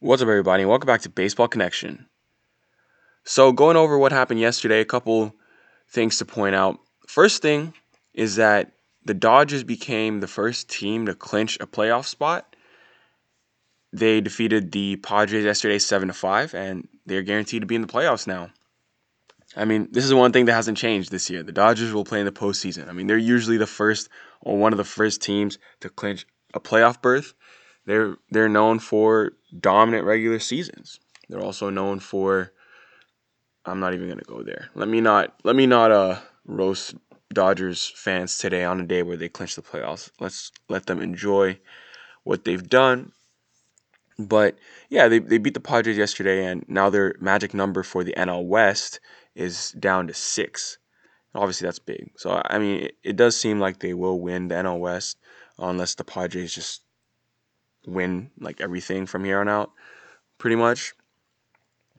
What's up, everybody? Welcome back to Baseball Connection. So, going over what happened yesterday, a couple things to point out. First thing is that the Dodgers became the first team to clinch a playoff spot. They defeated the Padres yesterday 7 to 5 and they're guaranteed to be in the playoffs now. I mean, this is one thing that hasn't changed this year. The Dodgers will play in the postseason. I mean, they're usually the first or one of the first teams to clinch a playoff berth. They're they're known for dominant regular seasons. They're also known for I'm not even gonna go there. Let me not let me not uh roast Dodgers fans today on a day where they clinch the playoffs. Let's let them enjoy what they've done. But yeah, they, they beat the Padres yesterday, and now their magic number for the NL West is down to six. Obviously, that's big. So, I mean, it, it does seem like they will win the NL West unless the Padres just win like everything from here on out, pretty much.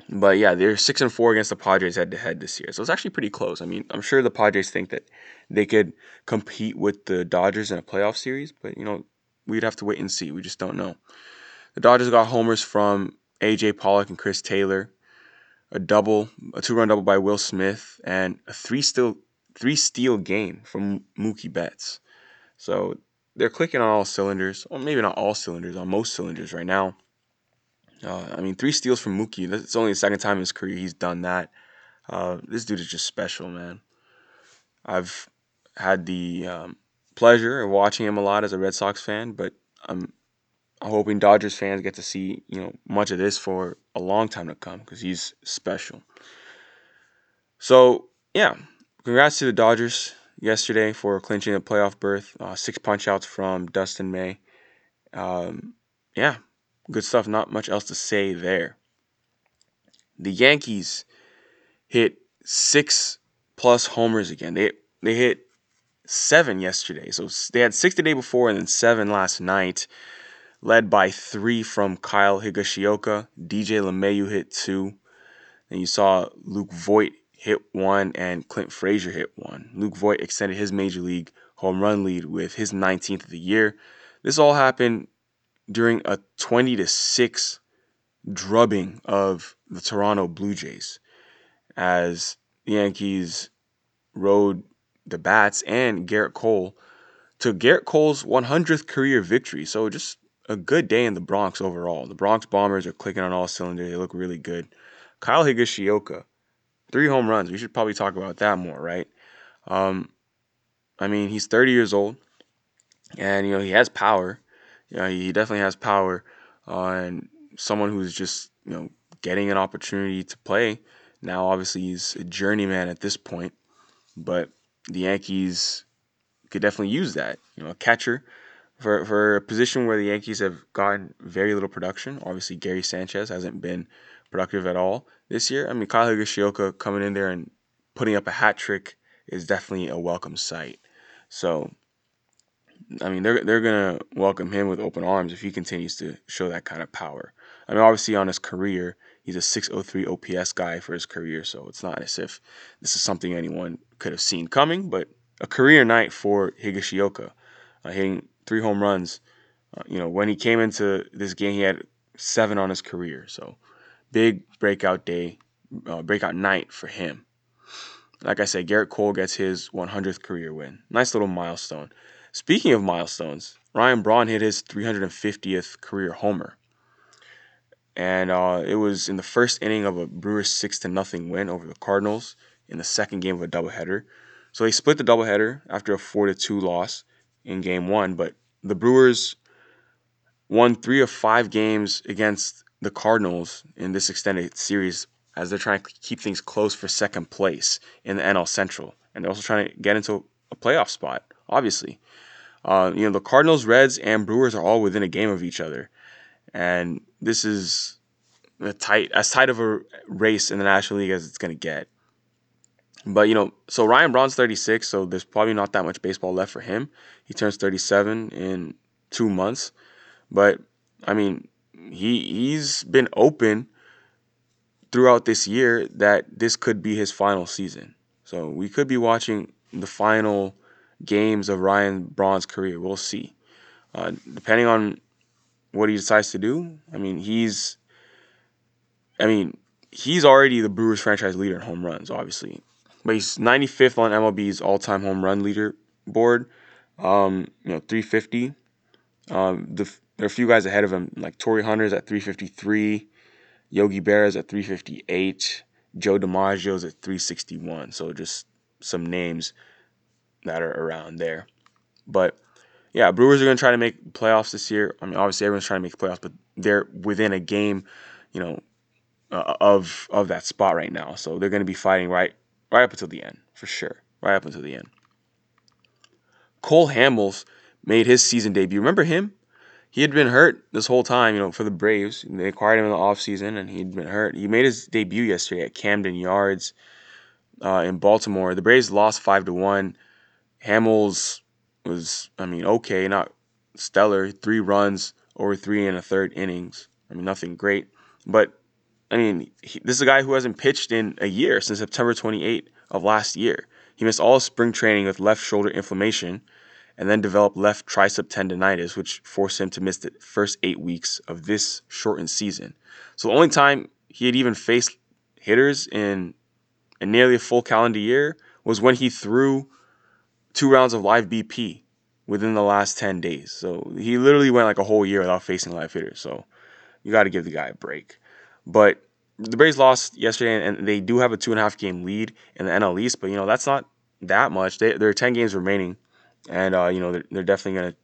But yeah, they're six and four against the Padres head to head this year, so it's actually pretty close. I mean, I'm sure the Padres think that they could compete with the Dodgers in a playoff series, but you know, we'd have to wait and see. We just don't know. The Dodgers got homers from AJ Pollock and Chris Taylor, a double, a two-run double by Will Smith, and a three steal three steal game from Mookie Betts. So they're clicking on all cylinders, or maybe not all cylinders, on most cylinders right now. Uh, I mean, three steals from Mookie. It's only the second time in his career he's done that. Uh, this dude is just special, man. I've had the um, pleasure of watching him a lot as a Red Sox fan, but I'm, I'm hoping Dodgers fans get to see you know much of this for a long time to come because he's special. So yeah, congrats to the Dodgers yesterday for clinching a playoff berth. Uh, six punch outs from Dustin May. Um, yeah, good stuff. Not much else to say there. The Yankees hit six plus homers again. They they hit seven yesterday. So they had six the day before and then seven last night, led by three from Kyle Higashioka. DJ LeMahieu hit two. And you saw Luke Voit hit one and Clint Frazier hit one. Luke Voit extended his major league home run lead with his 19th of the year. This all happened during a 20 to 6 drubbing of the Toronto Blue Jays as the Yankees rode the bats and Gerrit Cole to Gerrit Cole's 100th career victory. So just a good day in the Bronx overall. The Bronx Bombers are clicking on all cylinders. They look really good. Kyle Higashioka, three home runs. We should probably talk about that more, right? Um, I mean, he's 30 years old, and you know he has power. You know, he definitely has power, and someone who's just you know getting an opportunity to play. Now, obviously, he's a journeyman at this point, but the Yankees could definitely use that. You know, a catcher for for a position where the Yankees have gotten very little production. Obviously, Gary Sanchez hasn't been productive at all this year. I mean, Kyle Higashioka coming in there and putting up a hat trick is definitely a welcome sight. So, I mean, they're they're gonna welcome him with open arms if he continues to show that kind of power. I mean, obviously on his career, he's a 603 OPS guy for his career, so it's not as if this is something anyone could have seen coming. But a career night for Higashioka, uh, hitting three home runs. Uh, you know, when he came into this game, he had seven on his career. So big breakout day, uh, breakout night for him. Like I said, Gerrit Cole gets his 100th career win. Nice little milestone. Speaking of milestones, Ryan Braun hit his 350th career homer. And uh, it was in the first inning of a Brewers 6 to nothing win over the Cardinals in the second game of a doubleheader. So they split the doubleheader after a 4 to 2 loss in game one, but the Brewers won three of five games against the Cardinals in this extended series as they're trying to keep things close for second place in the NL Central. And they're also trying to get into a playoff spot, obviously. Uh, you know, the Cardinals, Reds, and Brewers are all within a game of each other. And this is a tight, as tight of a race in the National League as it's going to get. But, you know, so Ryan Braun's 36, so there's probably not that much baseball left for him. He turns 37 in two months. But, I mean, he he's been open throughout this year that this could be his final season. So we could be watching the final games of Ryan Braun's career. We'll see. Uh, depending on what he decides to do, I mean, he's I mean, he's already the Brewers franchise leader in home runs, obviously, but he's 95th on MLB's all-time home run leader board. Um, you know, 350. Um, the, there are a few guys ahead of him, like Torii Hunter's at 353, Yogi Berra's at 358, Joe DiMaggio's at 361. So just some names that are around there. But yeah, Brewers are going to try to make playoffs this year. I mean, obviously everyone's trying to make playoffs, but they're within a game, you know, uh, of of that spot right now. So they're going to be fighting right right up until the end for sure, right up until the end. Cole Hamels made his season debut. Remember him? He had been hurt this whole time, you know, for the Braves. They acquired him in the offseason and he'd been hurt. He made his debut yesterday at Camden Yards uh, in Baltimore. The Braves lost 5 to 1. Hamels was, I mean, okay, not stellar. Three runs over three and a third innings. I mean, nothing great. But, I mean, he, this is a guy who hasn't pitched in a year since September 28 of last year. He missed all spring training with left shoulder inflammation and then developed left tricep tendonitis, which forced him to miss the first eight weeks of this shortened season. So the only time he had even faced hitters in, in nearly a full calendar year was when he threw two rounds of live BP within the last 10 days. So he literally went like a whole year without facing live hitters. So you got to give the guy a break. But the Braves lost yesterday, and they do have a two and a half game lead in the NL East. But you know that's not that much. They, there are 10 games remaining, and uh, you know they're, they're definitely going to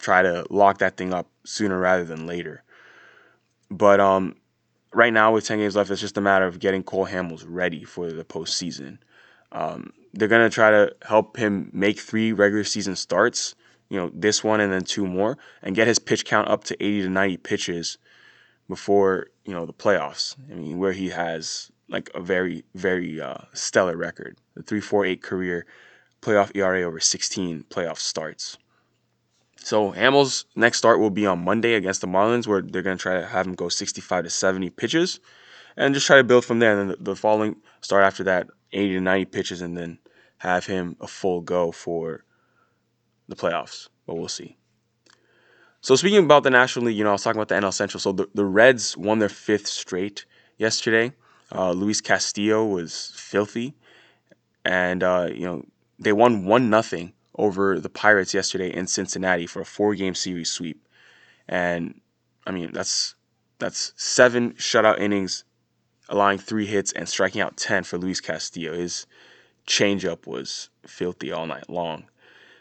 try to lock that thing up sooner rather than later. But um, right now with 10 games left, it's just a matter of getting Cole Hamels ready for the postseason. Um, they're going to try to help him make three regular season starts, you know, this one and then two more, and get his pitch count up to 80 to 90 pitches before, you know, the playoffs. I mean, where he has like a very, very uh, stellar record the 348 career playoff ERA over 16 playoff starts. So Hamels' next start will be on Monday against the Marlins, where they're going to try to have him go 65 to 70 pitches, and just try to build from there. And then the, the following start after that, 80 to 90 pitches, and then have him a full go for the playoffs. But we'll see. So speaking about the National League, you know, I was talking about the NL Central. So the, the Reds won their fifth straight yesterday. Uh, Luis Castillo was filthy, and uh, you know they won one nothing over the Pirates yesterday in Cincinnati for a four-game series sweep. And I mean that's that's seven shutout innings, allowing three hits and striking out ten for Luis Castillo. His changeup was filthy all night long.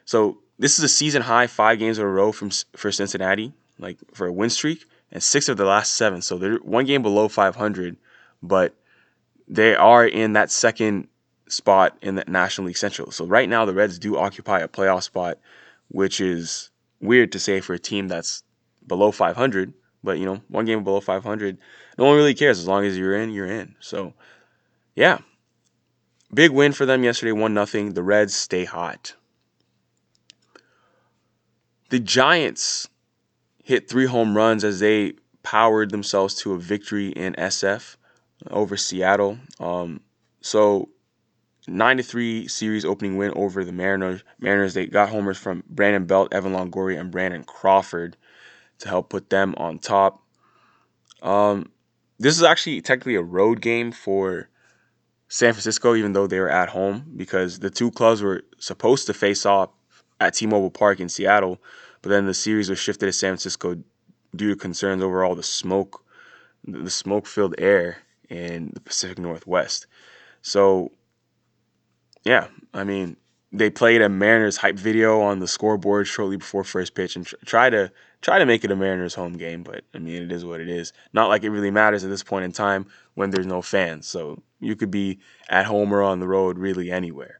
So this is a season high five games in a row from for Cincinnati, like for a win streak, and six of the last seven. So they're one game below 500, but they are in that second spot in the National League Central. So right now the Reds do occupy a playoff spot, which is weird to say for a team that's below 500. But you know, one game below 500, no one really cares as long as you're in, you're in. So yeah, Big win for them yesterday, 1 0. The Reds stay hot. The Giants hit three home runs as they powered themselves to a victory in SF over Seattle. Um, so, 9 to 3 series opening win over the Mariners. Mariners, they got homers from Brandon Belt, Evan Longoria, and Brandon Crawford to help put them on top. Um, this is actually technically a road game for San Francisco, even though they were at home, because the two clubs were supposed to face off at T-Mobile Park in Seattle, but then the series was shifted to San Francisco due to concerns over all the smoke, the smoke-filled air in the Pacific Northwest. So, yeah, I mean, they played a Mariners hype video on the scoreboard shortly before first pitch and tr- try to try to make it a Mariners home game, but I mean it is what it is. Not like it really matters at this point in time when there's no fans. So you could be at home or on the road really anywhere.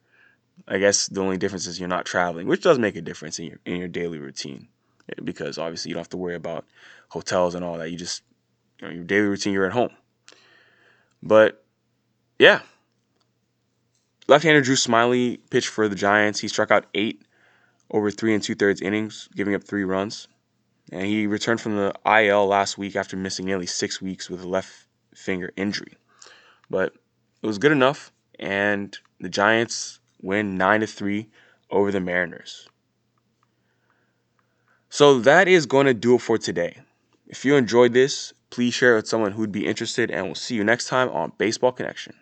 I guess the only difference is you're not traveling, which does make a difference in your in your daily routine eh, because obviously you don't have to worry about hotels and all that. You just you know, your daily routine you're at home. But yeah, Left-hander Drew Smyly pitched for the Giants. He struck out eight over three and two-thirds innings, giving up three runs. And he returned from the IL last week after missing nearly six weeks with a left finger injury. But it was good enough, and the Giants win nine to three over the Mariners. So that is going to do it for today. If you enjoyed this, please share it with someone who'd be interested, and we'll see you next time on Baseball Connection.